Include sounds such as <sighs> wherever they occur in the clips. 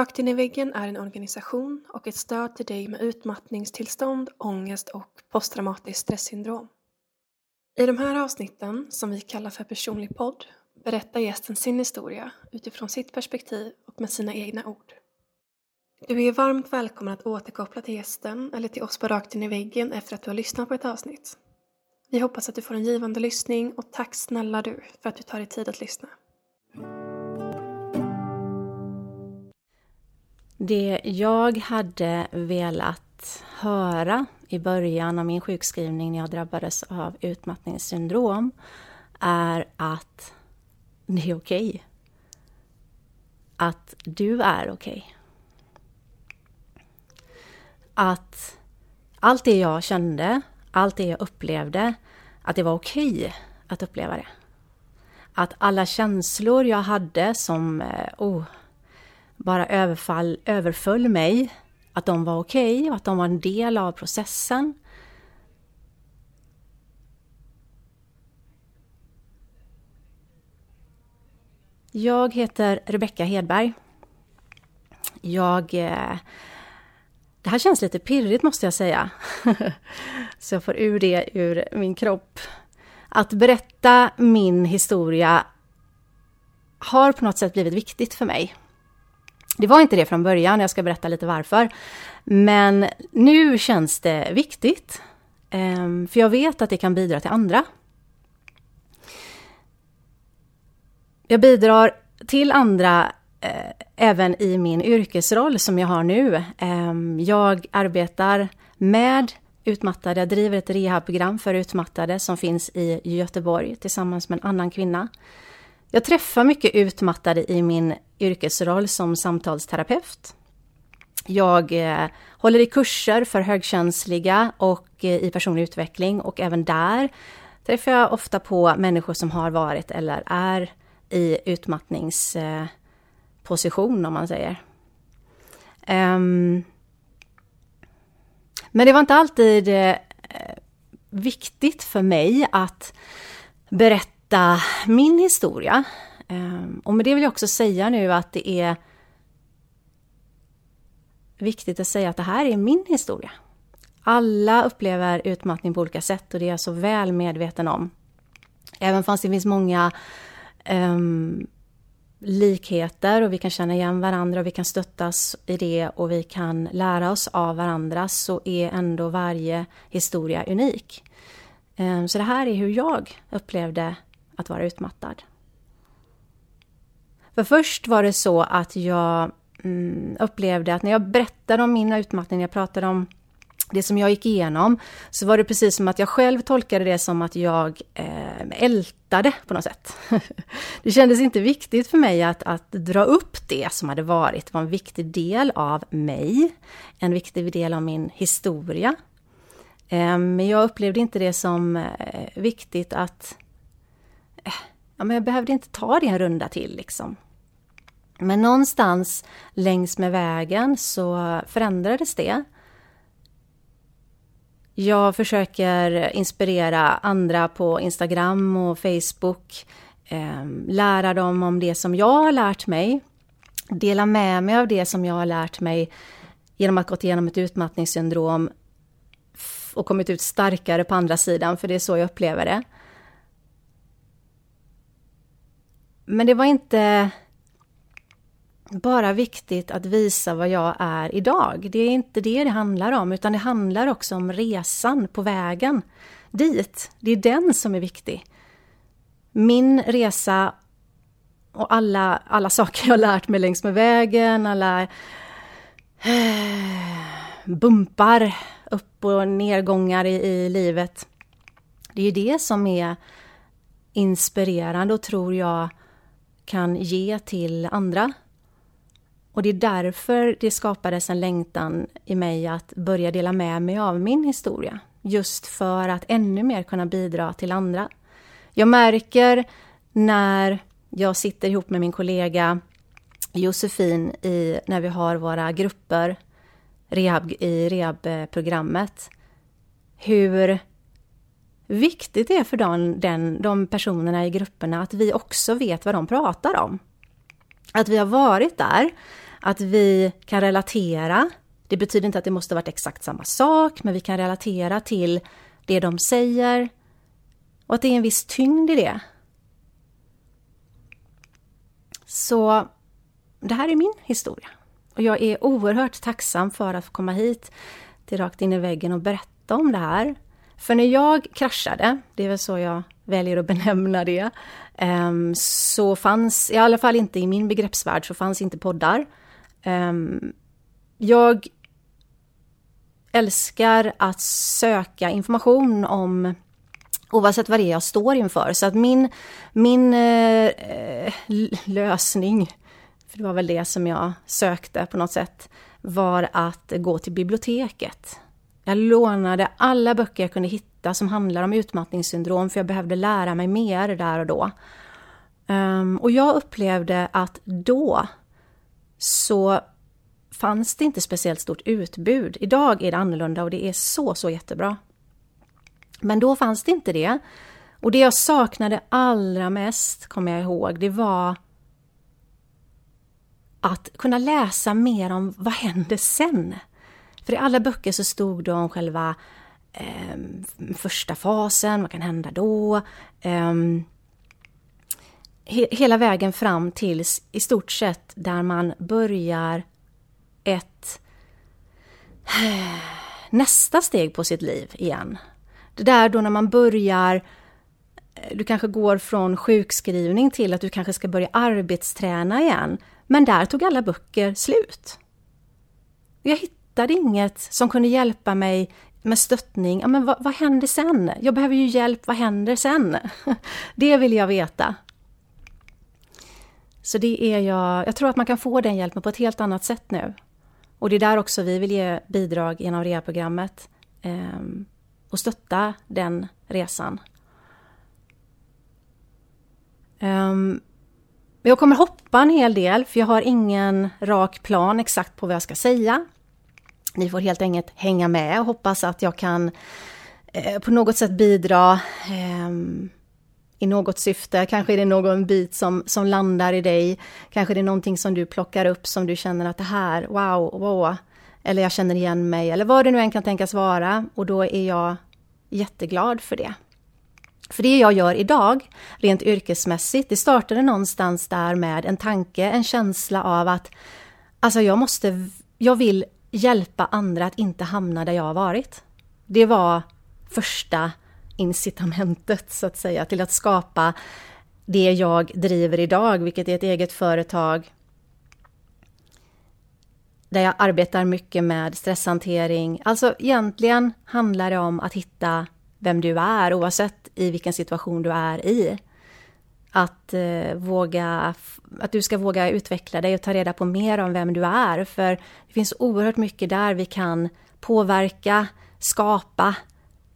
Rakt in i väggen är en organisation och ett stöd till dig med utmattningstillstånd, ångest och posttraumatiskt stresssyndrom. I de här avsnitten, som vi kallar för personlig podd, berättar gästen sin historia utifrån sitt perspektiv och med sina egna ord. Du är varmt välkommen att återkoppla till gästen eller till oss på Rakt in i väggen efter att du har lyssnat på ett avsnitt. Vi hoppas att du får en givande lyssning och tack snälla du för att du tar dig tid att lyssna. Det jag hade velat höra i början av min sjukskrivning när jag drabbades av utmattningssyndrom är att det är okej. Okay. Att du är okej. Okay. Att allt det jag kände, allt det jag upplevde, att det var okej okay att uppleva det. Att alla känslor jag hade som eh, oh, bara överfall, överföll mig, att de var okej okay och att de var en del av processen. Jag heter Rebecka Hedberg. Jag... Eh, det här känns lite pirrigt måste jag säga. <laughs> Så jag får ur det ur min kropp. Att berätta min historia har på något sätt blivit viktigt för mig. Det var inte det från början, jag ska berätta lite varför. Men nu känns det viktigt. Ehm, för jag vet att det kan bidra till andra. Jag bidrar till andra eh, även i min yrkesroll som jag har nu. Ehm, jag arbetar med utmattade, jag driver ett rehabprogram för utmattade som finns i Göteborg tillsammans med en annan kvinna. Jag träffar mycket utmattade i min yrkesroll som samtalsterapeut. Jag eh, håller i kurser för högkänsliga och eh, i personlig utveckling och även där träffar jag ofta på människor som har varit eller är i utmattningsposition eh, om man säger. Ehm, men det var inte alltid viktigt för mig att berätta min historia. Ehm, och med det vill jag också säga nu att det är viktigt att säga att det här är min historia. Alla upplever utmattning på olika sätt och det är jag så väl medveten om. Även fast det finns många um, likheter och vi kan känna igen varandra och vi kan stöttas i det och vi kan lära oss av varandra så är ändå varje historia unik. Um, så det här är hur jag upplevde att vara utmattad. För först var det så att jag mm, upplevde att när jag berättade om min utmattning, jag pratade om det som jag gick igenom, så var det precis som att jag själv tolkade det som att jag eh, ältade på något sätt. <laughs> det kändes inte viktigt för mig att, att dra upp det som hade varit. Det var en viktig del av mig, en viktig del av min historia. Eh, men jag upplevde inte det som eh, viktigt att eh, ja, men jag behövde inte ta det en runda till liksom. Men någonstans längs med vägen så förändrades det. Jag försöker inspirera andra på Instagram och Facebook, eh, lära dem om det som jag har lärt mig, dela med mig av det som jag har lärt mig genom att gått igenom ett utmattningssyndrom och kommit ut starkare på andra sidan, för det är så jag upplever det. Men det var inte bara viktigt att visa vad jag är idag. Det är inte det det handlar om, utan det handlar också om resan på vägen dit. Det är den som är viktig. Min resa och alla, alla <laughs> saker jag lärt mig längs med vägen, alla eh, bumpar, upp och nedgångar i, i livet. Det är ju det som är inspirerande och tror jag kan ge till andra. Och det är därför det skapades en längtan i mig att börja dela med mig av min historia. Just för att ännu mer kunna bidra till andra. Jag märker när jag sitter ihop med min kollega Josefin i, när vi har våra grupper rehab, i rehabprogrammet hur viktigt det är för den, den, de personerna i grupperna att vi också vet vad de pratar om. Att vi har varit där, att vi kan relatera. Det betyder inte att det måste varit exakt samma sak, men vi kan relatera till det de säger och att det är en viss tyngd i det. Så det här är min historia. Och jag är oerhört tacksam för att få komma hit till Rakt in i väggen och berätta om det här. För när jag kraschade, det är väl så jag väljer att <laughs> benämna det, ehm, så fanns, i alla fall inte i min begreppsvärld, så fanns inte poddar. Um, jag älskar att söka information om oavsett vad det är jag står inför. Så att min, min eh, eh lösning, för det var väl det som jag sökte på något sätt, var att gå till biblioteket. Jag lånade alla böcker jag kunde hitta som handlar om utmattningssyndrom, för jag behövde lära mig mer där och då. Um, och jag upplevde att då så fanns det inte speciellt stort utbud. Idag är det annorlunda och det är så, så jättebra. Men då fanns det inte det. Och det jag saknade allra mest, kommer jag ihåg, det var att kunna läsa mer om vad händer sen? För i alla böcker så stod det om själva eh, första fasen, vad kan hända då? Eh, he hela vägen fram tills i stort sett där man börjar ett <sighs> nästa steg på sitt liv igen. Det där då när man börjar, eh, du kanske går från sjukskrivning till att du kanske ska börja arbetsträna igen. Men där tog alla böcker slut. Jag hittade inget som kunde hjälpa mig med stöttning. Ja, men vad, vad händer sen? Jag behöver ju hjälp, vad händer sen? <laughs> Det vill jag veta. Så det är jag, jag tror att man kan få den hjälpen på ett helt annat sätt nu. Och det är där också vi vill ge bidrag genom REA-programmet. Eh, och stötta den resan. Um, jag kommer hoppa en hel del, för jag har ingen rak plan exakt på vad jag ska säga. Ni får helt enkelt hänga med och hoppas att jag kan eh, på något sätt bidra eh, i något syfte. Kanske är det någon bit som, som landar i dig. Kanske är det någonting som du plockar upp som du känner att det här, wow, wow. Eller jag känner igen mig, eller vad det nu än kan tänkas vara. Och då är jag jätteglad för det. För det jag gör idag, rent yrkesmässigt, det startade någonstans där med en tanke, en känsla av att alltså jag måste, jag vill hjälpa andra att inte hamna där jag har varit. Det var första incitamentet så att säga till att skapa det jag driver idag, vilket är ett eget företag där jag arbetar mycket med stresshantering. Alltså egentligen handlar det om att hitta vem du är oavsett i vilken situation du är i. Att, eh, våga, att du ska våga utveckla dig och ta reda på mer om vem du är. För det finns oerhört mycket där vi kan påverka, skapa,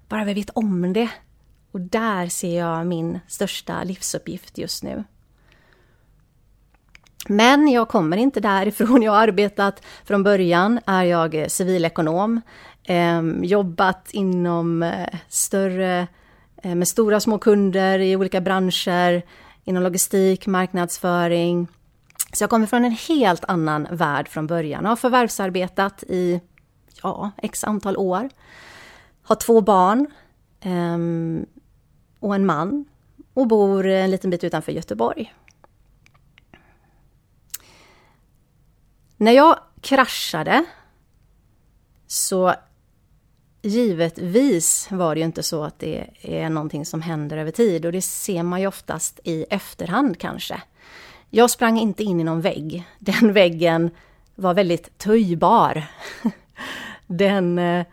bara vi vet om det. Och där ser jag min största livsuppgift just nu. Men jag kommer inte därifrån. Jag har arbetat från början, är jag civilekonom, eh, jobbat inom eh, större, eh, med stora små kunder i olika branscher, inom logistik, marknadsföring. Så jag kommer från en helt annan värld från början. Jag har förvärvsarbetat i, ja, x antal år. Har två barn um, och en man och bor en liten bit utanför Göteborg. När jag kraschade så givetvis var det ju inte så att det är någonting som händer över tid och det ser man ju oftast i efterhand kanske. Jag sprang inte in i någon vägg. Den <laughs> väggen var väldigt töjbar. <laughs> Den eh,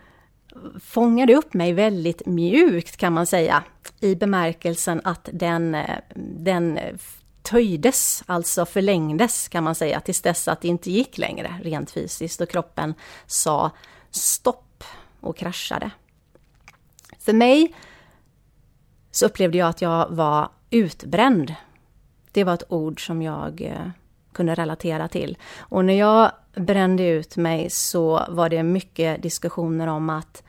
fångade upp mig väldigt mjukt kan man säga. I bemärkelsen att den, eh, den töjdes, alltså förlängdes kan man säga, tills dess att det inte gick längre rent fysiskt och kroppen sa stopp och kraschade. För mig så upplevde jag att jag var utbränd. Det var ett ord som jag eh, kunde relatera till. Och när jag brände ut mig så var det mycket diskussioner om att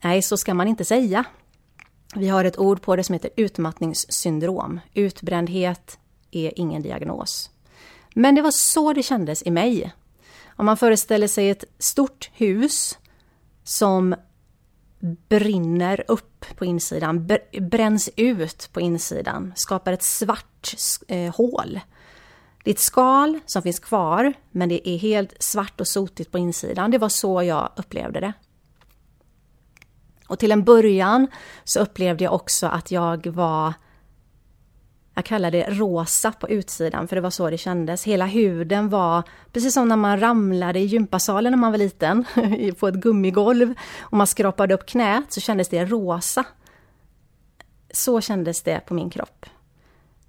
nej, så ska man inte säga. Vi har ett ord på det som heter utmattningssyndrom. Utbrändhet är ingen diagnos. Men det var så det kändes i mig. Om man föreställer sig ett stort hus som brinner upp på insidan, bränns ut på insidan, skapar ett svart eh, hål. Det är ett skal som finns kvar, men det är helt svart och sotigt på insidan. Det var så jag upplevde det. Och till en början så upplevde jag också att jag var jag kallar det rosa på utsidan, för det var så det kändes. Hela huden var precis som när man ramlade i gympasalen när man var liten, <laughs> på ett gummigolv, och man skrapade upp knät, så kändes det rosa. Så kändes det på min kropp.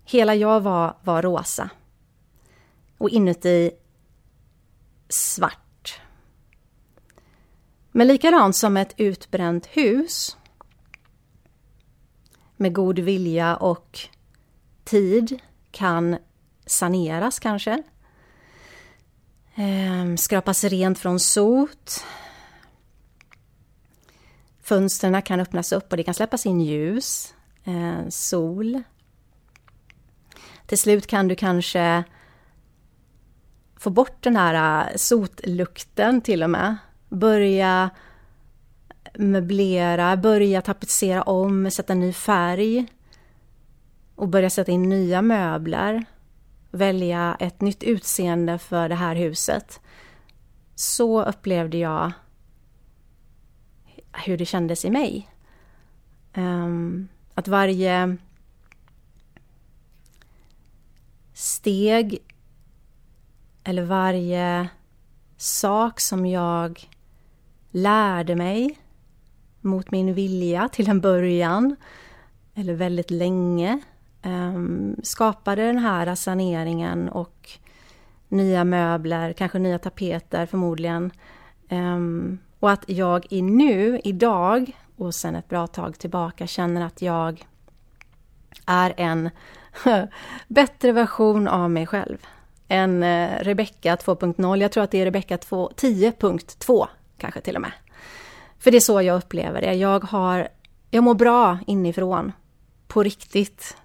Hela jag var, var rosa. Och inuti svart. Men likadant som ett utbränt hus med god vilja och tid kan saneras kanske. Ehm, skrapas rent från sot. Fönstren kan öppnas upp och det kan släppas in ljus, eh, sol. Till slut kan du kanske få bort den här äh, sotlukten till och med. Börja möblera, börja tapetsera om, sätta ny färg och börja sätta in nya möbler, välja ett nytt utseende för det här huset. Så upplevde jag hur det kändes i mig. Ehm, att varje steg eller varje sak som jag lärde mig mot min vilja till en början, eller väldigt länge, ehm, skapade den här saneringen och nya möbler, kanske nya tapeter förmodligen. Ehm, och att jag i nu, idag och sen ett bra tag tillbaka känner att jag är en <laughs> bättre version av mig själv. En uh, Rebecka 2.0, jag tror att det är Rebecka 10.2 kanske till och med. För det är så jag upplever det. Jag, har, jag mår bra inifrån. På riktigt.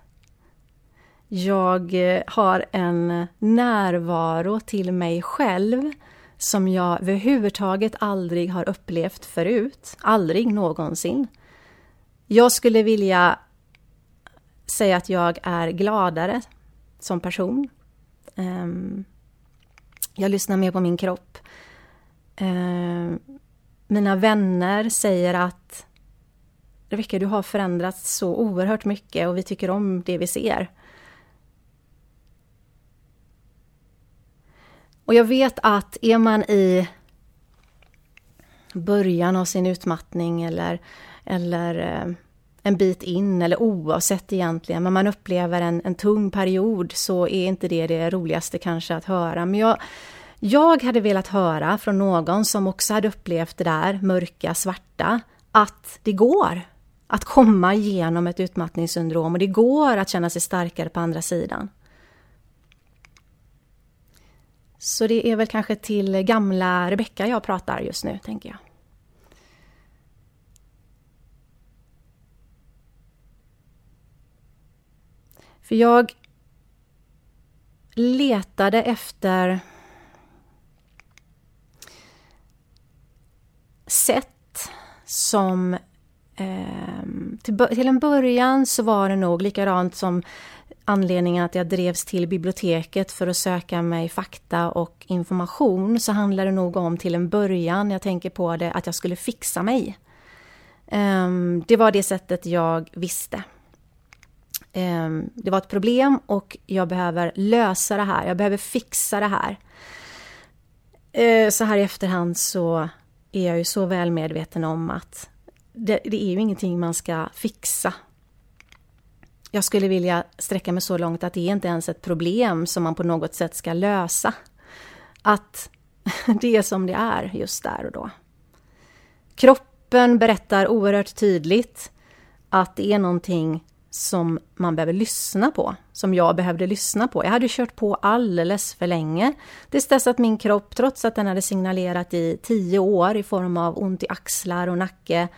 Jag eh, har en närvaro till mig själv som jag överhuvudtaget aldrig har upplevt förut. Aldrig någonsin. Jag skulle vilja säga att jag är gladare som person. Ehm, jag lyssnar mer på min kropp. Ehm, mina vänner säger att Rebecka, du har förändrats så oerhört mycket och vi tycker om det vi ser. Och jag vet att är man i början av sin utmattning eller, eller eh, en bit in eller oavsett egentligen, men man upplever en, en tung period så är inte det det roligaste kanske att höra. Men jag, jag hade velat höra från någon som också hade upplevt det där mörka, svarta, att det går att komma igenom ett utmattningssyndrom och det går att känna sig starkare på andra sidan. Så det är väl kanske till gamla Rebecka jag pratar just nu, tänker jag. För jag letade efter sätt som eh, till, till en början så var det nog likadant som anledningen att jag drevs till biblioteket för att söka mig fakta och information så handlar det nog om till en början, jag tänker på det, att jag skulle fixa mig. Ehm, det var det sättet jag visste eh, det var ett problem och jag behöver lösa det här, jag behöver fixa det här. Eh, så här i efterhand så är jag ju så väl medveten om att det, det är ju ingenting man ska fixa jag skulle vilja sträcka mig så långt att det är inte ens ett problem som man på något sätt ska lösa. Att <laughs> det är som det är just där och då. Kroppen berättar oerhört tydligt att det är någonting som man behöver lyssna på, som jag behövde lyssna på. Jag hade kört på alldeles för länge. Tills dess att min kropp, trots att den hade signalerat i tio år i form av ont i axlar och nacke,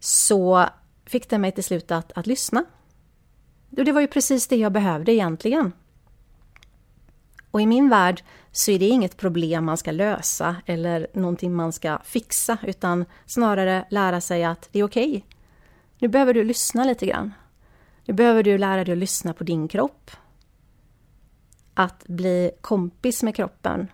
så fick den mig till slut att, att lyssna. Och det var ju precis det jag behövde egentligen. Och i min värld så är det inget problem man ska lösa eller någonting man ska fixa, utan snarare lära sig att det är okej. Okay. Nu behöver du lyssna lite grann. Nu behöver du lära dig att lyssna på din kropp. Att bli kompis med kroppen.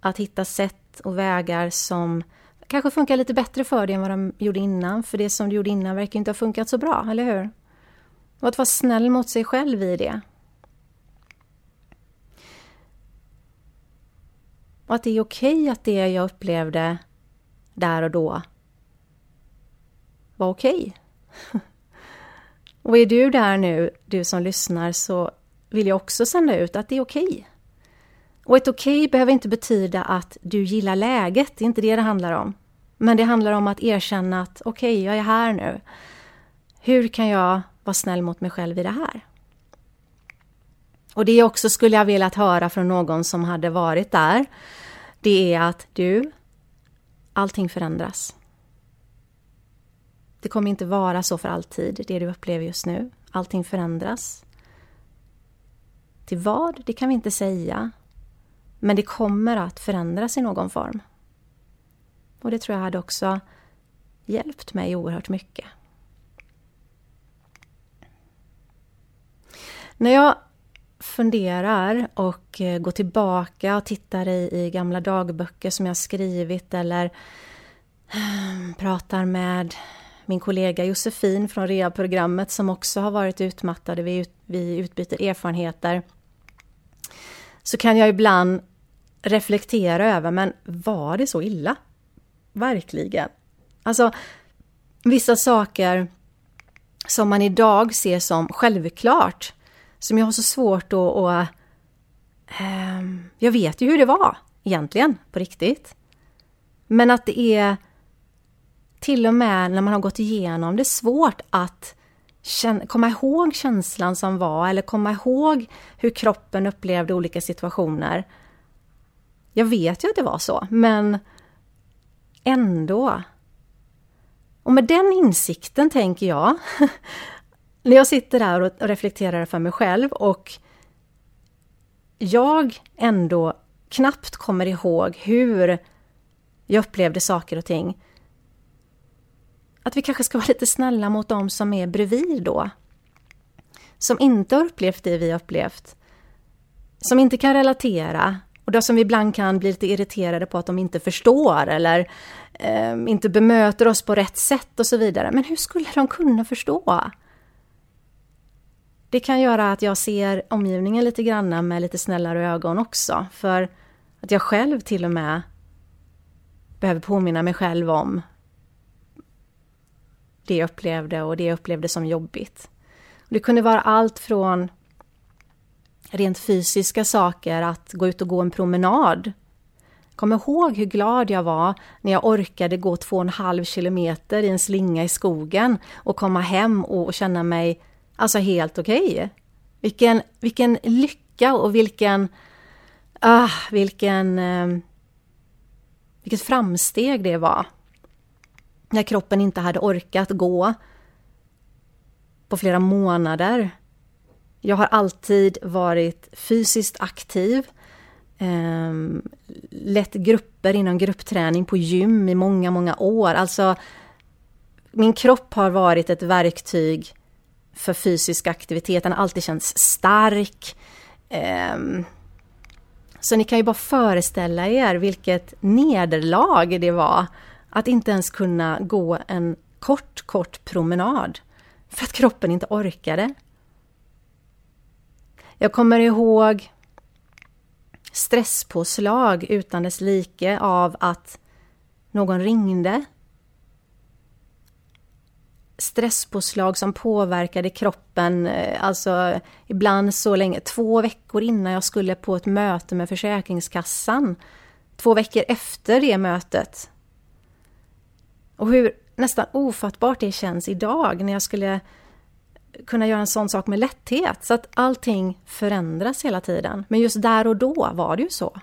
Att hitta sätt och vägar som kanske funkar lite bättre för dig än vad de gjorde innan, för det som du gjorde innan verkar inte ha funkat så bra, eller hur? Och att vara snäll mot sig själv i det. Och att det är okej okay att det jag upplevde där och då var okej. Okay. och är du där nu, du som lyssnar, så vill jag också sända ut att det är okej. Okay. Och ett okej okay behöver inte betyda att du gillar läget, det är inte det det handlar om. Men det handlar om att erkänna att okej, okay, jag är här nu. Hur kan jag vara snäll mot mig själv i det här? Och det också skulle jag velat höra från någon som hade varit där. Det är att du, allting förändras. Det kommer inte vara så för alltid, det du upplever just nu. Allting förändras. Till vad? Det kan vi inte säga. Men det kommer att förändras i någon form. Och det tror jag hade också hjälpt mig oerhört mycket. När jag funderar och eh, går tillbaka och tittar i, i gamla dagböcker som jag skrivit eller eh, pratar med min kollega Josefin från REA-programmet som också har varit utmattade, vi, ut, vi utbyter erfarenheter. Så kan jag ibland reflektera över, men var det så illa? Verkligen. Alltså, vissa saker som man idag ser som självklart, som jag har så svårt att... att eh, jag vet ju hur det var egentligen, på riktigt. Men att det är till och med när man har gått igenom det är svårt att komma ihåg känslan som var eller komma ihåg hur kroppen upplevde olika situationer. Jag vet ju att det var så, men ändå. Och med den insikten tänker jag, <laughs> när jag sitter där och reflekterar för mig själv och jag ändå knappt kommer ihåg hur jag upplevde saker och ting. Att vi kanske ska vara lite snälla mot dem som är bredvid då. Som inte har upplevt det vi har upplevt. Som inte kan relatera och då som vi ibland kan bli lite irriterade på att de inte förstår eller eh, inte bemöter oss på rätt sätt och så vidare. Men hur skulle de kunna förstå? Det kan göra att jag ser omgivningen lite grann med lite snällare ögon också. För att jag själv till och med behöver påminna mig själv om det jag upplevde och det jag upplevde som jobbigt. Det kunde vara allt från rent fysiska saker, att gå ut och gå en promenad. Kom ihåg hur glad jag var när jag orkade gå två och en halv kilometer i en slinga i skogen och komma hem och känna mig alltså helt okej. Okay. Vilken, vilken lycka och vilken, ah, vilken, eh, vilket framsteg det var. När kroppen inte hade orkat gå på flera månader jag har alltid varit fysiskt aktiv, eh, lett grupper inom gruppträning på gym i många, många år. Alltså, min kropp har varit ett verktyg för fysisk aktivitet. Den har alltid känts stark. Eh, så ni kan ju bara föreställa er vilket nederlag det var att inte ens kunna gå en kort, kort promenad för att kroppen inte orkade. Jag kommer ihåg stresspåslag utan dess like av att någon ringde. Stresspåslag som påverkade kroppen, eh, alltså ibland så länge, två veckor innan jag skulle på ett möte med Försäkringskassan. Två veckor efter det mötet. Och hur nästan ofattbart det känns idag när jag skulle kunna göra en sån sak med lätthet. Så att allting förändras hela tiden. Men just där och då var det ju så.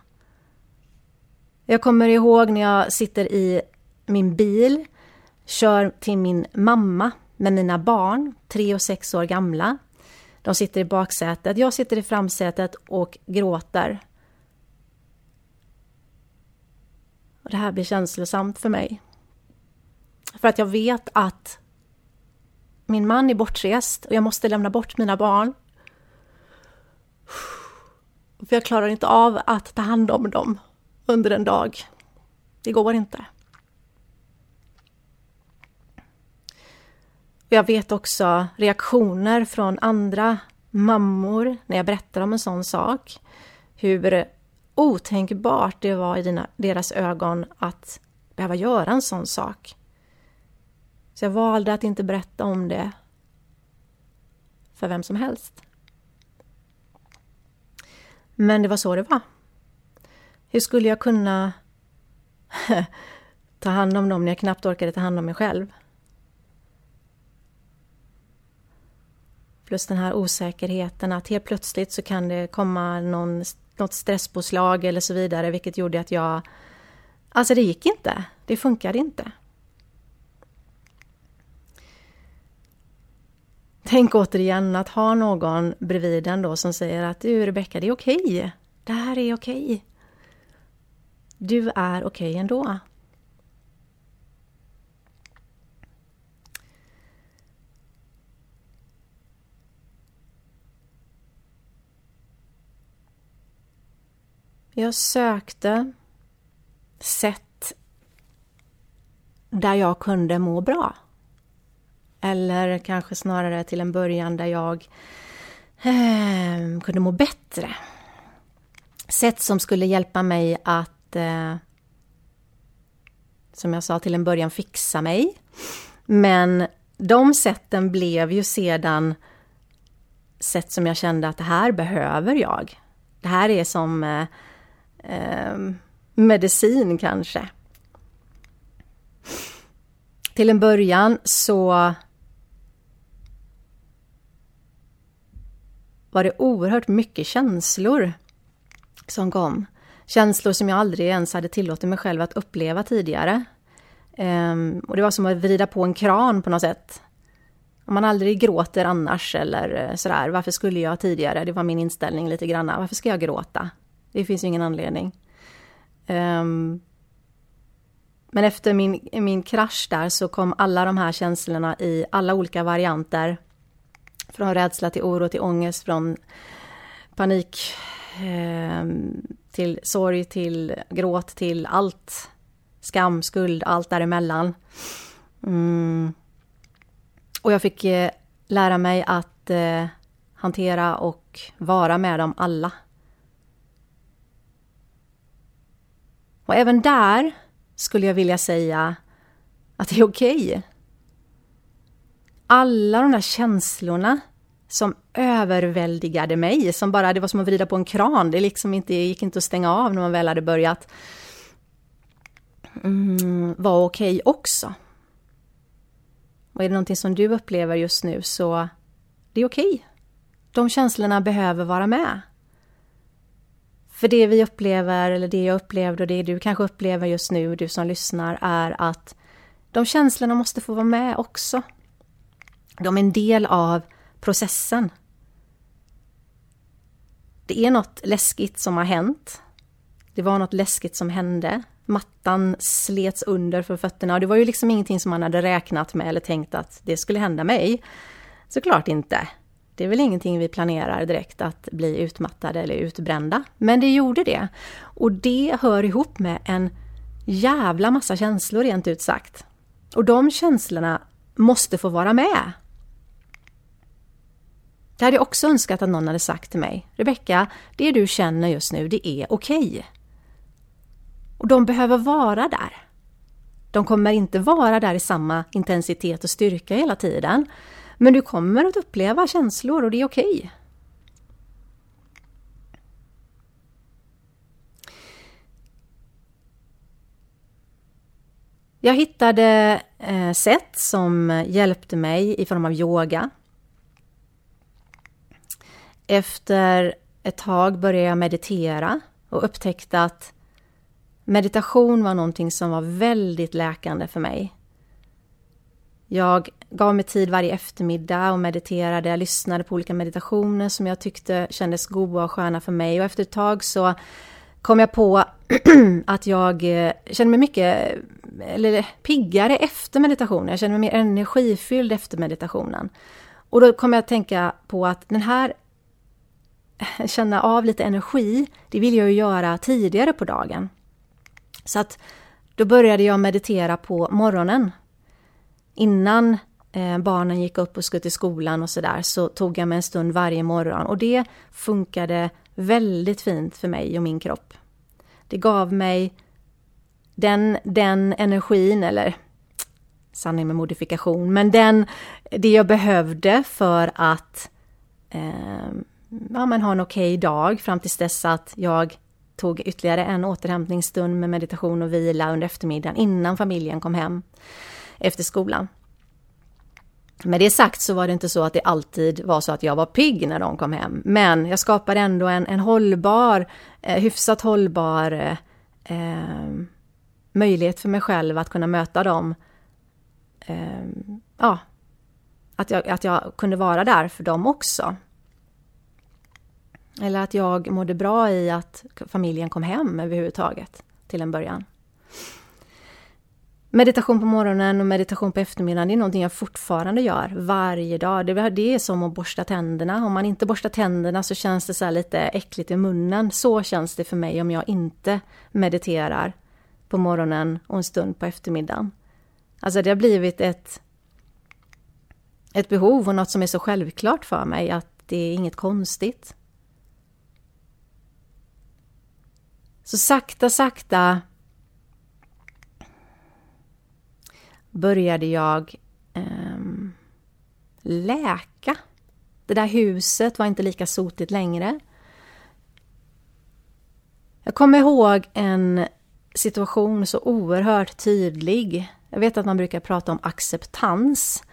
Jag kommer ihåg när jag sitter i min bil, kör till min mamma med mina barn, tre och sex år gamla. De sitter i baksätet, jag sitter i framsätet och gråter. Och det här blir känslosamt för mig. För att jag vet att min man är bortrest och jag måste lämna bort mina barn. För jag klarar inte av att ta hand om dem under en dag. Det går inte. Jag vet också reaktioner från andra mammor när jag berättar om en sån sak. Hur otänkbart det var i dina, deras ögon att behöva göra en sån sak. Så jag valde att inte berätta om det för vem som helst. Men det var så det var. Hur skulle jag kunna <laughs> ta hand om dem när jag knappt orkade ta hand om mig själv? Plus den här osäkerheten att helt plötsligt så kan det komma någon, något stresspåslag eller så vidare, vilket gjorde att jag... Alltså det gick inte. Det funkade inte. Tänk återigen att ha någon bredvid en då som säger att du Rebecka, det är okej. Det här är okej. Du är okej ändå. Jag sökte sätt där jag kunde må bra. Eller kanske snarare till en början där jag eh, kunde må bättre. Sätt som skulle hjälpa mig att, eh, som jag sa till en början, fixa mig. Men de sätten blev ju sedan sätt som jag kände att det här behöver jag. Det här är som eh, eh, medicin kanske. Till en början så var det oerhört mycket känslor som kom. Känslor som jag aldrig ens hade tillåtit mig själv att uppleva tidigare. Um, och det var som att vrida på en kran på något sätt. Om man aldrig gråter annars eller eh, sådär, varför skulle jag tidigare? Det var min inställning lite grann. Varför ska jag gråta? Det finns ju ingen anledning. Um, men efter min, min krasch där så kom alla de här känslorna i alla olika varianter. Från rädsla till oro till ångest, från panik eh, till sorg, till gråt, till allt. Skam, skuld, allt däremellan. Mm. Och jag fick eh, lära mig att eh, hantera och vara med dem alla. Och även där skulle jag vilja säga att det är okej. Okay alla de där känslorna som överväldigade mig, som bara, det var som att vrida på en kran, det liksom inte, gick inte att stänga av när man väl hade börjat, mm, var okej okay också. Och är det någonting som du upplever just nu så det är okej. Okay. De känslorna behöver vara med. För det vi upplever, eller det jag upplevde och det du kanske upplever just nu, du som lyssnar, är att de känslorna måste få vara med också. De är en del av processen. Det är något läskigt som har hänt. Det var något läskigt som hände. Mattan slets under för fötterna och det var ju liksom ingenting som man hade räknat med eller tänkt att det skulle hända mig. Såklart inte. Det är väl ingenting vi planerar direkt att bli utmattade eller utbrända. Men det gjorde det. Och det hör ihop med en jävla massa känslor rent ut sagt. Och de känslorna måste få vara med. Det hade jag också önskat att någon hade sagt till mig. Rebecka, det du känner just nu, det är okej. Okay. Och de behöver vara där. De kommer inte vara där i samma intensitet och styrka hela tiden. Men du kommer att uppleva känslor och det är okej. Okay. Jag hittade eh, sätt som hjälpte mig i form av yoga, efter ett tag började jag meditera och upptäckte att meditation var någonting som var väldigt läkande för mig. Jag gav mig tid varje eftermiddag och mediterade, jag lyssnade på olika meditationer som jag tyckte kändes goda och sköna för mig och efter ett tag så kom jag på <clears throat> att jag eh, kände mig mycket eller, piggare efter meditationen. Jag kände mig mer energifylld efter meditationen. Och då kom jag att tänka på att den här <laughs> känna av lite energi, det vill jag ju göra tidigare på dagen. Så att då började jag meditera på morgonen. Innan eh, barnen gick upp och skulle till skolan och sådär så tog jag mig en stund varje morgon och det funkade väldigt fint för mig och min kropp. Det gav mig den, den energin, eller sanning med modifikation, men den, det jag behövde för att eh, ja, men ha en okej okay dag fram tills dess att jag tog ytterligare en återhämtningsstund med meditation och vila under eftermiddagen innan familjen kom hem efter skolan. Med det sagt så var det inte så att det alltid var så att jag var pigg när de kom hem. Men jag skapade ändå en, en hållbar, eh, hyfsat hållbar eh, möjlighet för mig själv att kunna möta dem. Eh, ja, att jag, att jag kunde vara där för dem också. Eller att jag mådde bra i att familjen kom hem överhuvudtaget till en början. Meditation på morgonen och meditation på eftermiddagen, det är någonting jag fortfarande gör varje dag. Det, är som att borsta tänderna. Om man inte borstar tänderna så känns det så lite äckligt i munnen. Så känns det för mig om jag inte mediterar på morgonen och en stund på eftermiddagen. Alltså det har blivit ett, ett behov och något som är så självklart för mig att det är inget konstigt. Så sakta, sakta började jag eh, läka. Det där huset var inte lika sotigt längre. Jag kommer ihåg en situation så oerhört tydlig. Jag vet att man brukar prata om acceptans.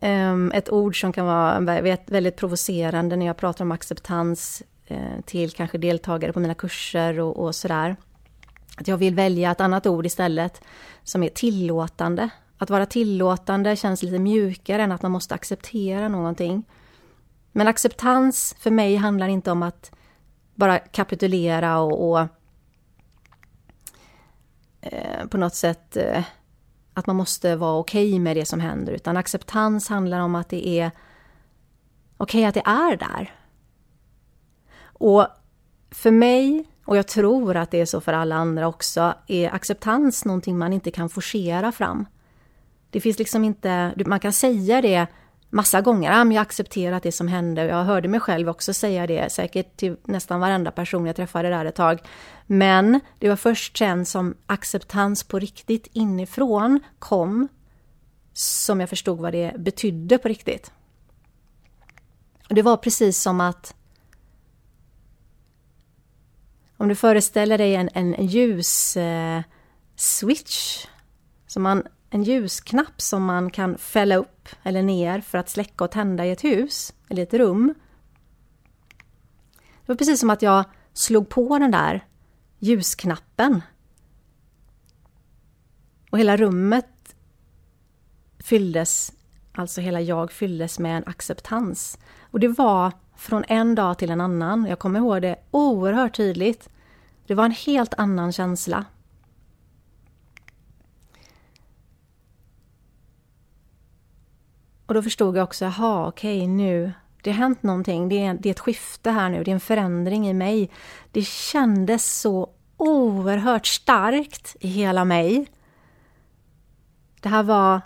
Ehm, ett ord som kan vara väldigt provocerande när jag pratar om acceptans Eh, till kanske deltagare på mina kurser och, och sådär. Att jag vill välja ett annat ord istället som är tillåtande. Att vara tillåtande känns lite mjukare än att man måste acceptera någonting. Men acceptans för mig handlar inte om att bara kapitulera och, och eh, på något sätt eh, att man måste vara okej okay med det som händer, utan acceptans handlar om att det är okej okay att det är där. Och för mig, och jag tror att det är så för alla andra också, är acceptans någonting man inte kan forcera fram. Det finns liksom inte, man kan säga det massa gånger, ja, men jag accepterar det som hände. Jag hörde mig själv också säga det, säkert till nästan varenda person jag träffade där ett tag. Men det var först sen som acceptans på riktigt inifrån kom, som jag förstod vad det betydde på riktigt. Det var precis som att om du föreställer dig en, en ljus eh, switch, som man en ljusknapp som man kan fälla upp eller ner för att släcka och tända i ett hus eller ett rum. Det var precis som att jag slog på den där ljusknappen. Och hela rummet fylldes, alltså hela jag fylldes med en acceptans. Och det var från en dag till en annan. Jag kommer ihåg det oerhört tydligt. Det var en helt annan känsla. Och då förstod jag också, jaha, okej, okay, nu, det har hänt någonting, det är, det är ett skifte här nu, det är en förändring i mig. Det kändes så oerhört starkt i hela mig. Det här var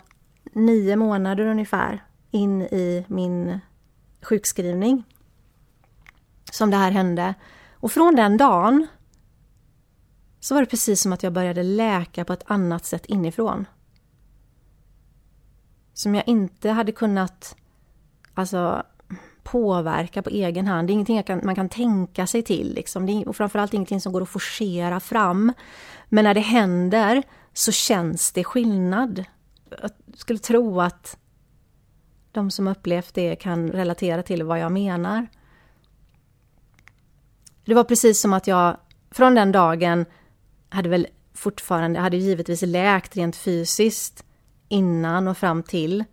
nio månader ungefär in i min sjukskrivning som det här hände. Och från den dagen så var det precis som att jag började läka på ett annat sätt inifrån som jag inte hade kunnat alltså, påverka på egen hand. Det är ingenting kan, man kan tänka sig till. Liksom. Det är, och framförallt ingenting som går att forcera fram. Men när det händer så känns det skillnad. Jag skulle tro att de som upplevt det kan relatera till vad jag menar. Det var precis som att jag från den dagen hade väl fortfarande, hade givetvis läkt rent fysiskt innan och fram till.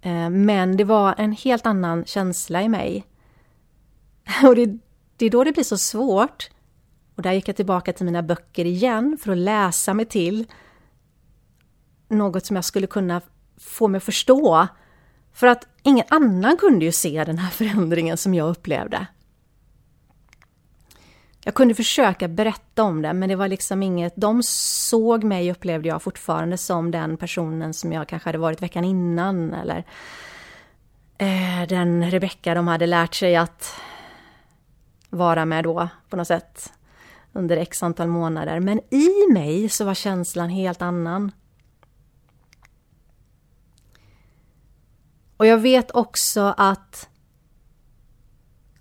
Eh, men det var en helt annan känsla i mig. <laughs> Och det, det är då det blir så svårt. Och där gick jag tillbaka till mina böcker igen för att läsa mig till något som jag skulle kunna få mig att förstå. För att ingen annan kunde ju se den här förändringen som jag upplevde. Jag kunde försöka berätta om det, men det var liksom inget... De såg mig, upplevde jag, fortfarande som den personen som jag kanske hade varit veckan innan, eller eh, den Rebecka de hade lärt sig att vara med då, på något sätt, under x antal månader. Men i mig så var känslan helt annan. Och jag vet också att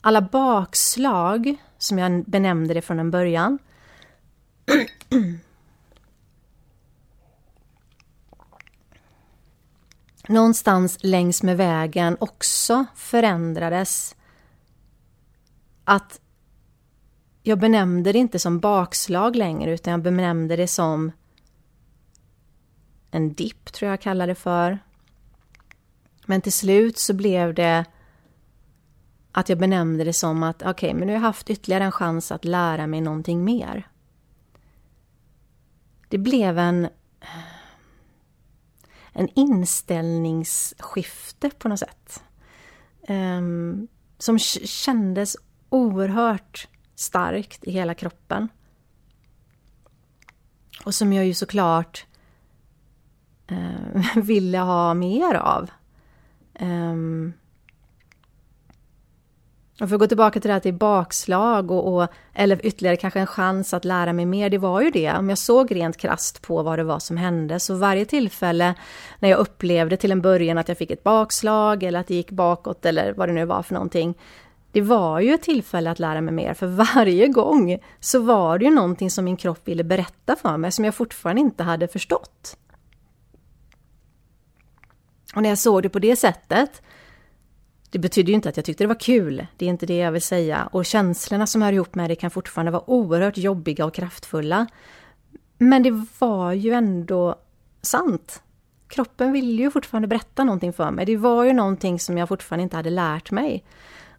alla bakslag, som jag benämnde det från en början, någonstans längs med vägen också förändrades. Att jag benämnde det inte som bakslag längre utan jag benämnde det som en dipp, tror jag jag kallade det för. Men till slut så blev det att jag benämnde det som att okej, okay, men nu har jag haft ytterligare en chans att lära mig någonting mer. Det blev en en inställningsskifte på något sätt. Um, som kändes oerhört starkt i hela kroppen. Och som jag ju såklart um, <laughs> ville ha mer av. Um, och för att gå tillbaka till det här till bakslag och, och, eller ytterligare kanske en chans att lära mig mer, det var ju det. Om jag såg rent krast på vad det var som hände, så varje tillfälle när jag upplevde till en början att jag fick ett bakslag eller att det gick bakåt eller vad det nu var för någonting, det var ju ett tillfälle att lära mig mer, för varje gång så var det ju någonting som min kropp ville berätta för mig som jag fortfarande inte hade förstått. Och när jag såg det på det sättet det betyder ju inte att jag tyckte det var kul, det är inte det jag vill säga. Och känslorna som hör ihop med det kan fortfarande vara oerhört jobbiga och kraftfulla. Men det var ju ändå sant. Kroppen ville ju fortfarande berätta någonting för mig. Det var ju någonting som jag fortfarande inte hade lärt mig.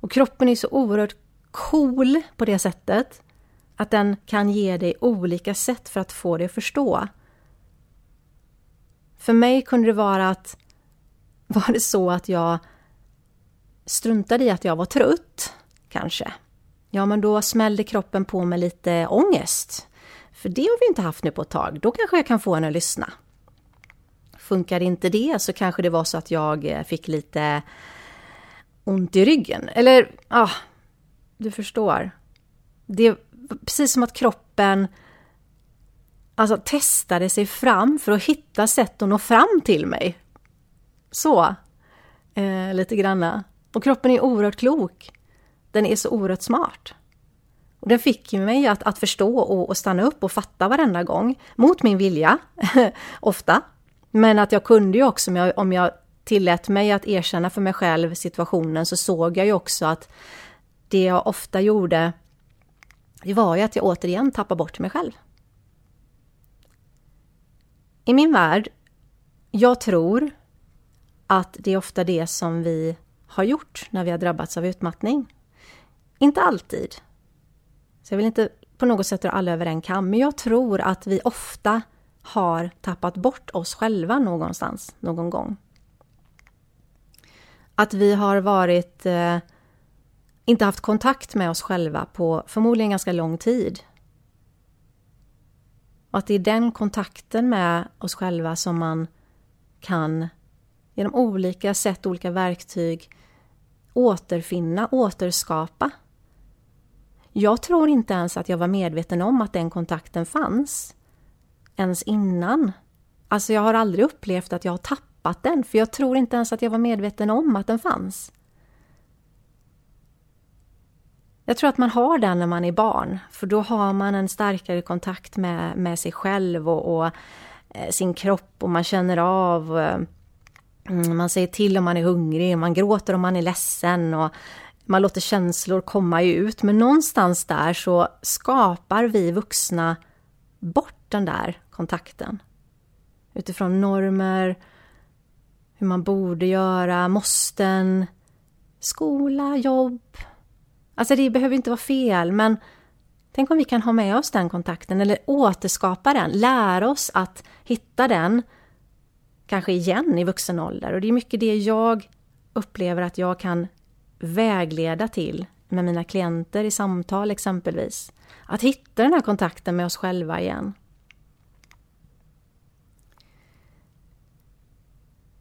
Och kroppen är så oerhört cool på det sättet att den kan ge dig olika sätt för att få dig att förstå. För mig kunde det vara att <laughs> var det så att jag struntade i att jag var trött, kanske. Ja, men då smällde kroppen på med lite ångest. För det har vi inte haft nu på ett tag. Då kanske jag kan få henne att lyssna. Funkar inte det så kanske det var så att jag eh, fick lite ont i ryggen. Eller, ja, ah, du förstår. Det är precis som att kroppen alltså, testade sig fram för att hitta sätt att nå fram till mig. Så, eh, lite granna. Och kroppen är oerhört klok. Den är så oerhört smart. Och den fick ju mig att, att förstå och, och stanna upp och fatta varenda gång. Mot min vilja, <laughs> ofta. Men att jag kunde ju också, om jag, om jag tillät mig att erkänna för mig själv situationen, så såg jag ju också att det jag ofta gjorde, det var ju att jag återigen tappade bort mig själv. I min värld, jag tror att det är ofta det som vi har gjort när vi har drabbats av utmattning. Inte alltid. Så jag vill inte på något sätt dra alla över en kam, men jag tror att vi ofta har tappat bort oss själva någonstans, någon gång. Att vi har varit... Eh, inte haft kontakt med oss själva på förmodligen ganska lång tid. Och att det är den kontakten med oss själva som man kan genom olika sätt, olika verktyg återfinna, återskapa. Jag tror inte ens att jag var medveten om att den kontakten fanns. Ens innan. Alltså jag har aldrig upplevt att jag har tappat den, för jag tror inte ens att jag var medveten om att den fanns. Jag tror att man har den när man är barn, för då har man en starkare kontakt med, med sig själv och, och eh, sin kropp och man känner av eh, Mm, man säger till om man är hungrig, man gråter om man är ledsen och man låter känslor komma ut. Men någonstans där så skapar vi vuxna bort den där kontakten. Utifrån normer, hur man borde göra, måsten, skola, jobb. Alltså det behöver inte vara fel, men tänk om vi kan ha med oss den kontakten eller återskapa den, lära oss att hitta den kanske igen i vuxen ålder. Och det är mycket det jag upplever att jag kan vägleda till med mina klienter i samtal exempelvis. Att hitta den här kontakten med oss själva igen.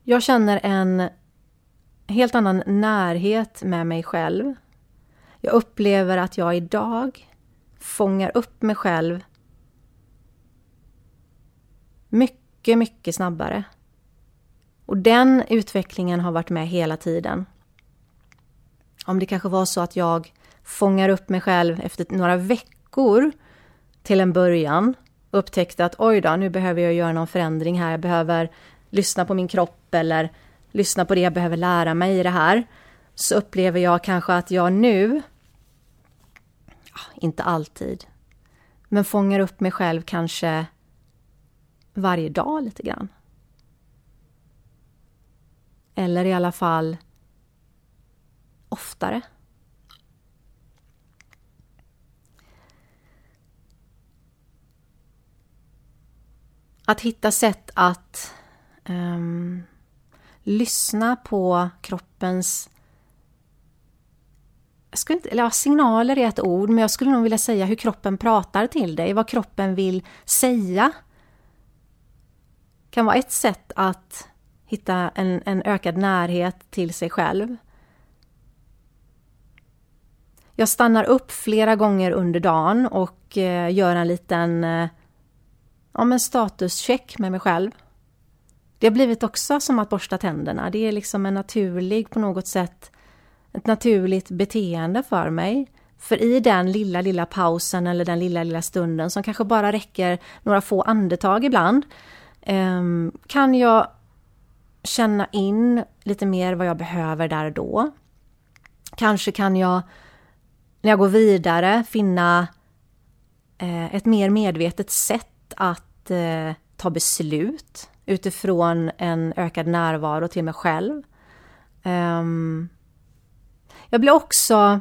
Jag känner en helt annan närhet med mig själv. Jag upplever att jag idag fångar upp mig själv mycket, mycket snabbare. Och den utvecklingen har varit med hela tiden. Om det kanske var så att jag fångar upp mig själv efter några veckor till en början och upptäckte att oj då, nu behöver jag göra någon förändring här. Jag behöver lyssna på min kropp eller lyssna på det jag behöver lära mig i det här. Så upplever jag kanske att jag nu, inte alltid, men fångar upp mig själv kanske varje dag lite grann. Eller i alla fall oftare. Att hitta sätt att um, lyssna på kroppens jag skulle inte, eller ja, signaler är ett ord, men jag skulle nog vilja säga hur kroppen pratar till dig, vad kroppen vill säga. kan vara ett sätt att hitta en, en ökad närhet till sig själv. Jag stannar upp flera gånger under dagen och eh, gör en liten eh, ja, men statuscheck med mig själv. Det har blivit också som att borsta tänderna. Det är liksom en naturlig, på något sätt, ett naturligt beteende för mig. För i den lilla, lilla pausen eller den lilla, lilla stunden som kanske bara räcker några få andetag ibland, ehm, kan jag känna in lite mer vad jag behöver där och då. Kanske kan jag, när jag går vidare, finna eh, ett mer medvetet sätt att eh, ta beslut utifrån en ökad närvaro till mig själv. Um, jag blir också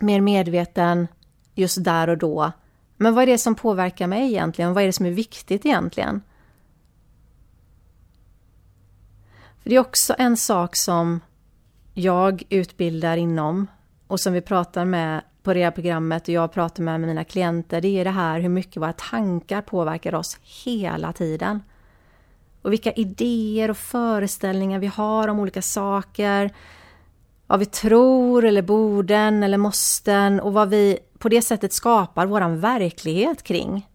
mer medveten just där och då. Men vad är det som påverkar mig egentligen? Vad är det som är viktigt egentligen? För Det är också en sak som jag utbildar inom och som vi pratar med på rea-programmet och jag pratar med mina klienter, det är det här hur mycket våra tankar påverkar oss hela tiden. Och vilka idéer och föreställningar vi har om olika saker, vad vi tror eller borden eller måsten och vad vi på det sättet skapar våran verklighet kring.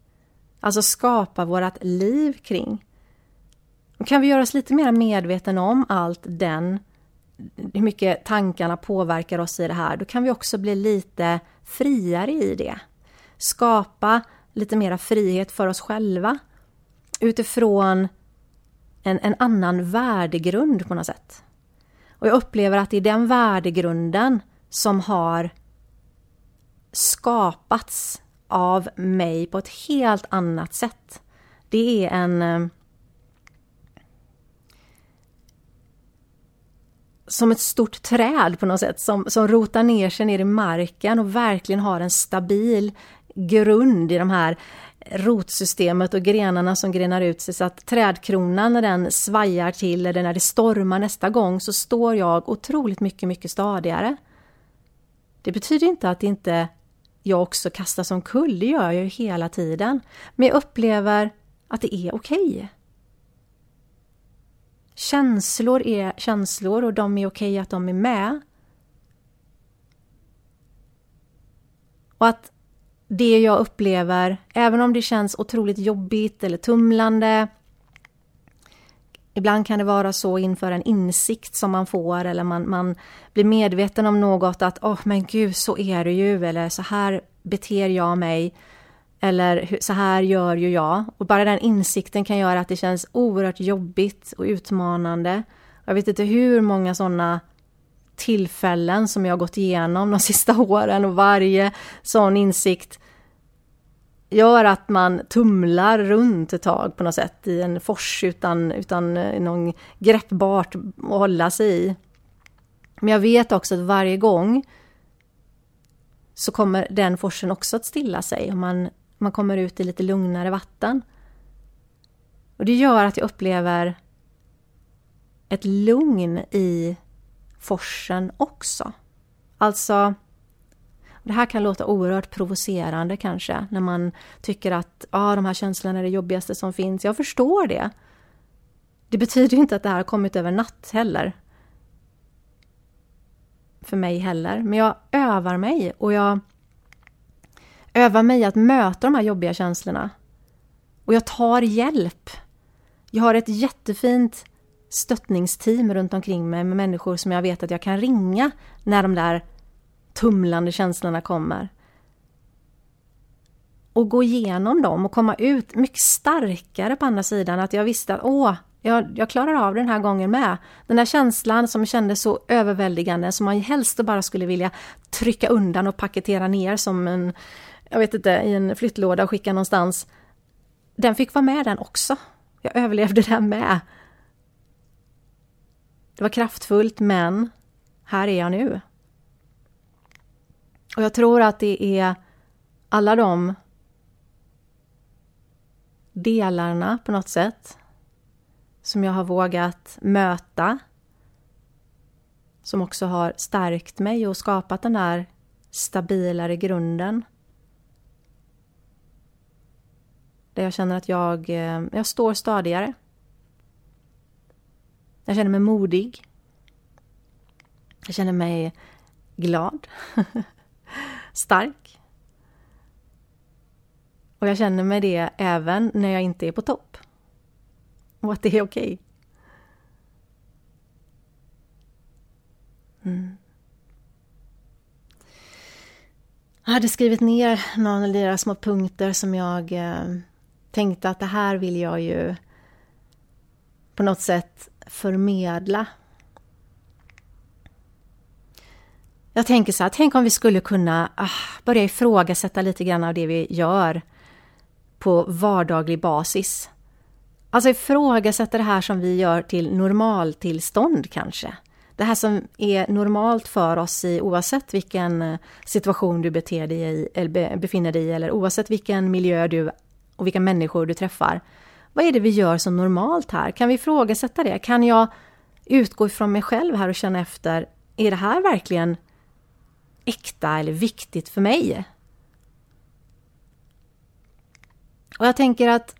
Alltså skapar vårat liv kring. Kan vi göra oss lite mer medveten om allt den, hur mycket tankarna påverkar oss i det här, då kan vi också bli lite friare i det. Skapa lite mera frihet för oss själva utifrån en, en annan värdegrund på något sätt. Och jag upplever att det är den värdegrunden som har skapats av mig på ett helt annat sätt. Det är en eh, som ett stort träd på något sätt som, som rotar ner sig ner i marken och verkligen har en stabil grund i de här rotsystemet och grenarna som grenar ut sig så att trädkronan när den svajar till eller när det stormar nästa gång så står jag otroligt mycket, mycket stadigare. Det betyder inte att inte jag också kastas omkull, det gör jag ju hela tiden. Men jag upplever att det är okej. Okay. Känslor är känslor och de är okej okay att de är med. Och att det jag upplever, även om det känns otroligt jobbigt eller tumlande. Ibland kan det vara så inför en insikt som man får eller man, man blir medveten om något att åh oh, men gud så är det ju eller så här beter jag mig. Eller så här gör ju jag. Och bara den insikten kan göra att det känns oerhört jobbigt och utmanande. Jag vet inte hur många sådana tillfällen som jag har gått igenom de <laughs> sista åren och varje sån insikt gör att man tumlar runt ett tag på något sätt i en fors utan, utan eh, någon greppbart att hålla sig i. Men jag vet också att varje gång så kommer den forsen också att stilla sig och man, man kommer ut i lite lugnare vatten. Och det gör att jag upplever ett lugn i forsen också. Alltså, det här kan låta oerhört provocerande kanske, när man tycker att ah, de här känslorna är det jobbigaste som finns. Jag förstår det. Det betyder inte att det här har kommit över natt heller. För mig heller. Men jag övar mig och jag öva mig att möta de här jobbiga känslorna. Och jag tar hjälp. Jag har ett jättefint stöttningsteam runt omkring mig med människor som jag vet att jag kan ringa när de där tumlande känslorna kommer. Och gå igenom dem och komma ut mycket starkare på andra sidan. Att jag visste att åh, jag, jag klarar av den här gången med. Den där känslan som kändes så överväldigande som man helst bara skulle vilja trycka undan och paketera ner som en, jag vet inte, i en flyttlåda och skicka någonstans. Den fick vara med den också. Jag överlevde den med. Det var kraftfullt men här är jag nu. Och jag tror att det är alla de delarna på något sätt som jag har vågat möta som också har stärkt mig och skapat den här stabilare grunden. Där jag känner att jag, eh, jag står stadigare. Jag känner mig modig. Jag känner mig glad. <laughs> stark. Och jag känner mig det även när jag inte är på topp. Och att det är okej. Okay. Mm. Jag hade skrivit ner några små punkter som jag eh, tänkte att det här vill jag ju på något sätt förmedla Jag tänker så här, tänk om vi skulle kunna ah, börja ifrågasätta lite grann av det vi gör på vardaglig basis. Alltså ifrågasätta det här som vi gör till normaltillstånd kanske. Det här som är normalt för oss i oavsett vilken eh, situation du beter dig i, eller befinner dig i eller oavsett vilken miljö du och vilka människor du träffar. Vad är det vi gör som normalt här? Kan vi ifrågasätta det? Kan jag utgå ifrån mig själv här och känna efter, är det här verkligen äkta eller viktigt för mig. Och jag tänker att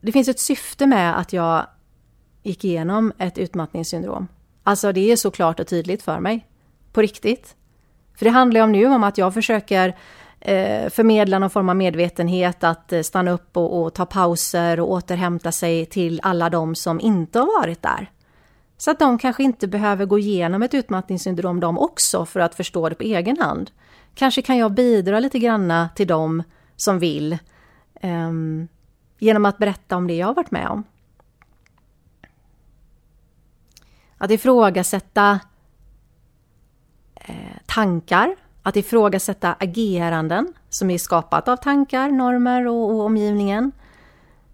det finns ett syfte med att jag gick igenom ett utmattningssyndrom. Alltså det är så klart och tydligt för mig. På riktigt. För det handlar ju om nu om att jag försöker eh, förmedla någon form av medvetenhet, att eh, stanna upp och, och, ta pauser och återhämta sig till alla de som inte har varit där. Så att de kanske inte behöver gå igenom ett utmattningssyndrom de också för att förstå det på egen hand. Kanske kan jag bidra lite granna till dem som vill um, genom att berätta om det jag har varit med om. Att ifrågasätta eh, tankar, att ifrågasätta ageranden som är skapat av tankar, normer och, och omgivningen.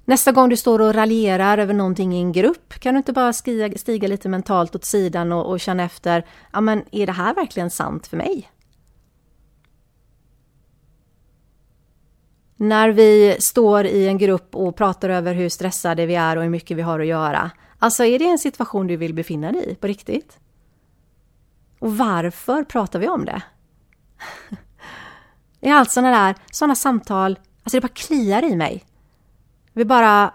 Nästa gång du står och raljerar över någonting i en grupp, kan du inte bara stiga, stiga lite mentalt åt sidan och, och känna efter, ja men är det här verkligen sant för mig? När vi står i en grupp och pratar över hur stressade vi är och hur mycket vi har att göra, alltså är det en situation du vill befinna dig i på riktigt? Och varför pratar vi om det? Det är allt sådana där, sådana samtal, alltså det bara kliar i mig vi bara...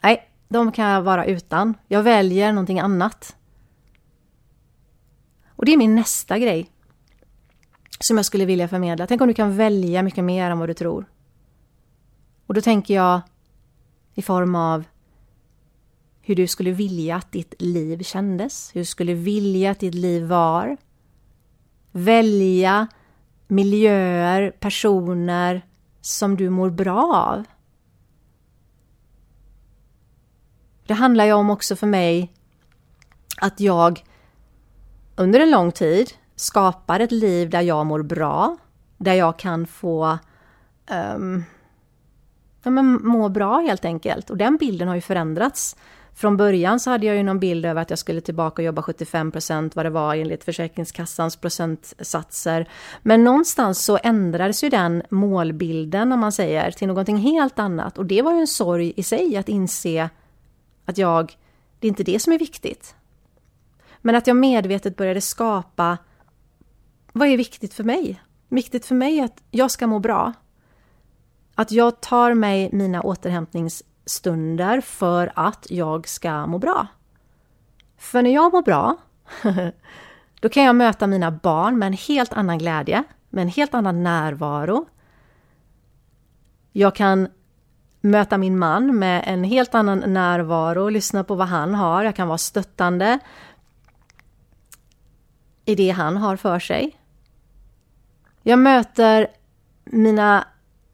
Nej, de kan jag vara utan. Jag väljer någonting annat. Och det är min nästa grej. Som jag skulle vilja förmedla. Tänk om du kan välja mycket mer än vad du tror. Och då tänker jag i form av hur du skulle vilja att ditt liv kändes. Hur du skulle vilja att ditt liv var. Välja miljöer, personer som du mår bra av. Det handlar ju om också för mig att jag under en lång tid skapar ett liv där jag mår bra, där jag kan få um, ja, men må bra helt enkelt. Och den bilden har ju förändrats. Från början så hade jag ju någon bild över att jag skulle tillbaka och jobba 75 procent vad det var enligt Försäkringskassans procentsatser. Men någonstans så ändrades ju den målbilden om man säger till någonting helt annat. Och det var ju en sorg i sig att inse att jag, det är inte det som är viktigt. Men att jag medvetet började skapa vad är viktigt för mig? Viktigt för mig är att jag ska må bra. Att jag tar mig mina återhämtnings stunder för att jag ska må bra. För när jag mår bra, <laughs> då kan jag möta mina barn med en helt annan glädje, med en helt annan närvaro. Jag kan möta min man med en helt annan närvaro, lyssna på vad han har. Jag kan vara stöttande i det han har för sig. Jag möter mina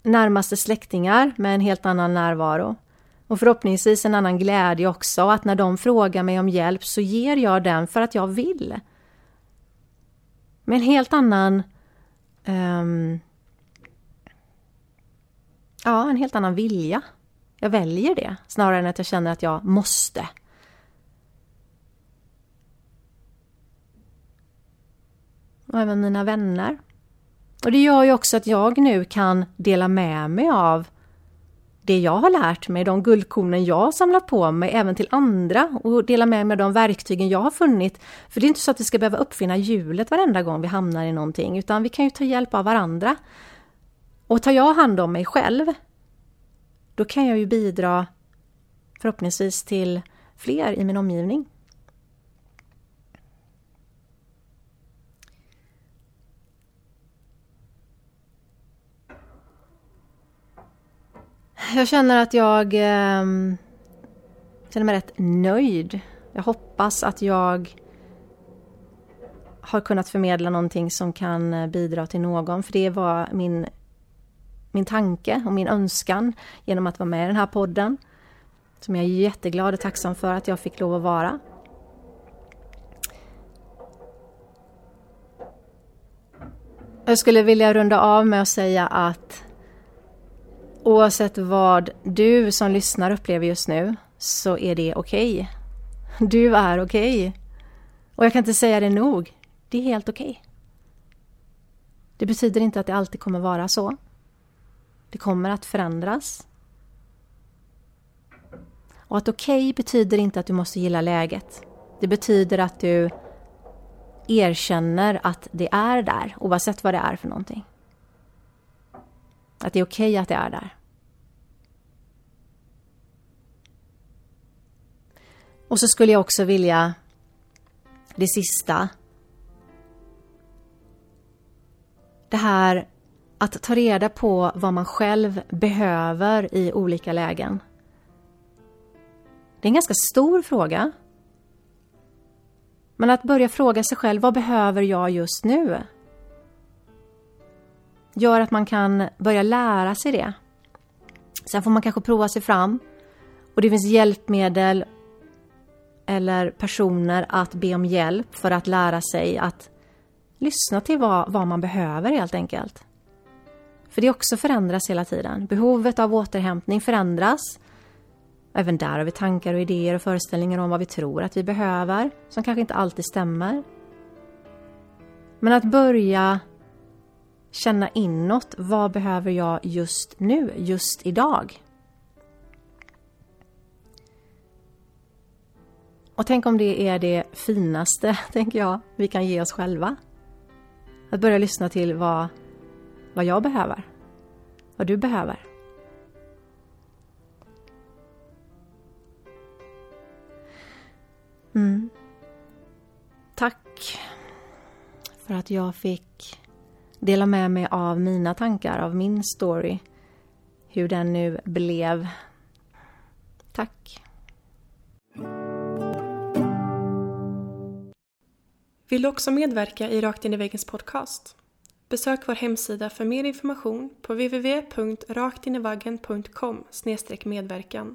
närmaste släktingar med en helt annan närvaro. Och förhoppningsvis en annan glädje också, att när de frågar mig om hjälp så ger jag den för att jag vill. Med en helt annan... Um, ja, en helt annan vilja. Jag väljer det, snarare än att jag känner att jag måste. Och även mina vänner. Och det gör ju också att jag nu kan dela med mig av det jag har lärt mig, de guldkornen jag har samlat på mig, även till andra och dela med mig av de verktygen jag har funnit. För det är inte så att vi ska behöva uppfinna hjulet varenda gång vi hamnar i någonting, utan vi kan ju ta hjälp av varandra. Och tar jag hand om mig själv, då kan jag ju bidra förhoppningsvis till fler i min omgivning. Jag känner att jag eh, känner mig rätt nöjd. Jag hoppas att jag har kunnat förmedla någonting som kan eh, bidra till någon, för det var min, min tanke och min önskan genom att vara med i den här podden. Som jag är jätteglad och tacksam för att jag fick lov att vara. Jag skulle vilja runda av med att säga att Oavsett vad du som lyssnar upplever just nu så är det okej. Okay. Du är okej. Okay. Och jag kan inte säga det nog. Det är helt okej. Okay. Det betyder inte att det alltid kommer vara så. Det kommer att förändras. Och att okej betyder inte att du måste gilla läget. Det betyder att du erkänner att det är där, oavsett vad det är för någonting. Att det är okej okay att det är där. Och så skulle jag också vilja det sista. Det här att ta reda på vad man själv behöver i olika lägen. Det är en ganska stor fråga. Men att börja fråga sig själv, vad behöver jag just nu? Gör att man kan börja lära sig det. Sen får man kanske prova sig fram och det finns hjälpmedel eller personer att be om hjälp för att lära sig att lyssna till vad, vad man behöver helt enkelt. För det också förändras hela tiden. Behovet av återhämtning förändras. Även där har vi tankar och idéer och föreställningar om vad vi tror att vi behöver, som kanske inte alltid stämmer. Men att börja känna inåt. Vad behöver jag just nu, just idag? Och tänk om det är det finaste, <laughs> tänker jag, vi kan ge oss själva. Att börja lyssna till vad, vad jag behöver. Vad du behöver. Mm. Tack för att jag fick dela med mig av mina tankar, av min story. Hur den nu blev. Tack! Vill du också medverka i Rakt in i väggens podcast? Besök vår hemsida för mer information på www.raktinivaggen.com medverkan.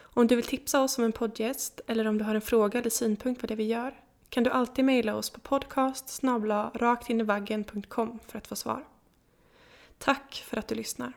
Om du vill tipsa oss om en poddgäst eller om du har en fråga eller synpunkt på det vi gör kan du alltid mejla oss på podcast raktinivaggen.com för att få svar. Tack för att du lyssnar.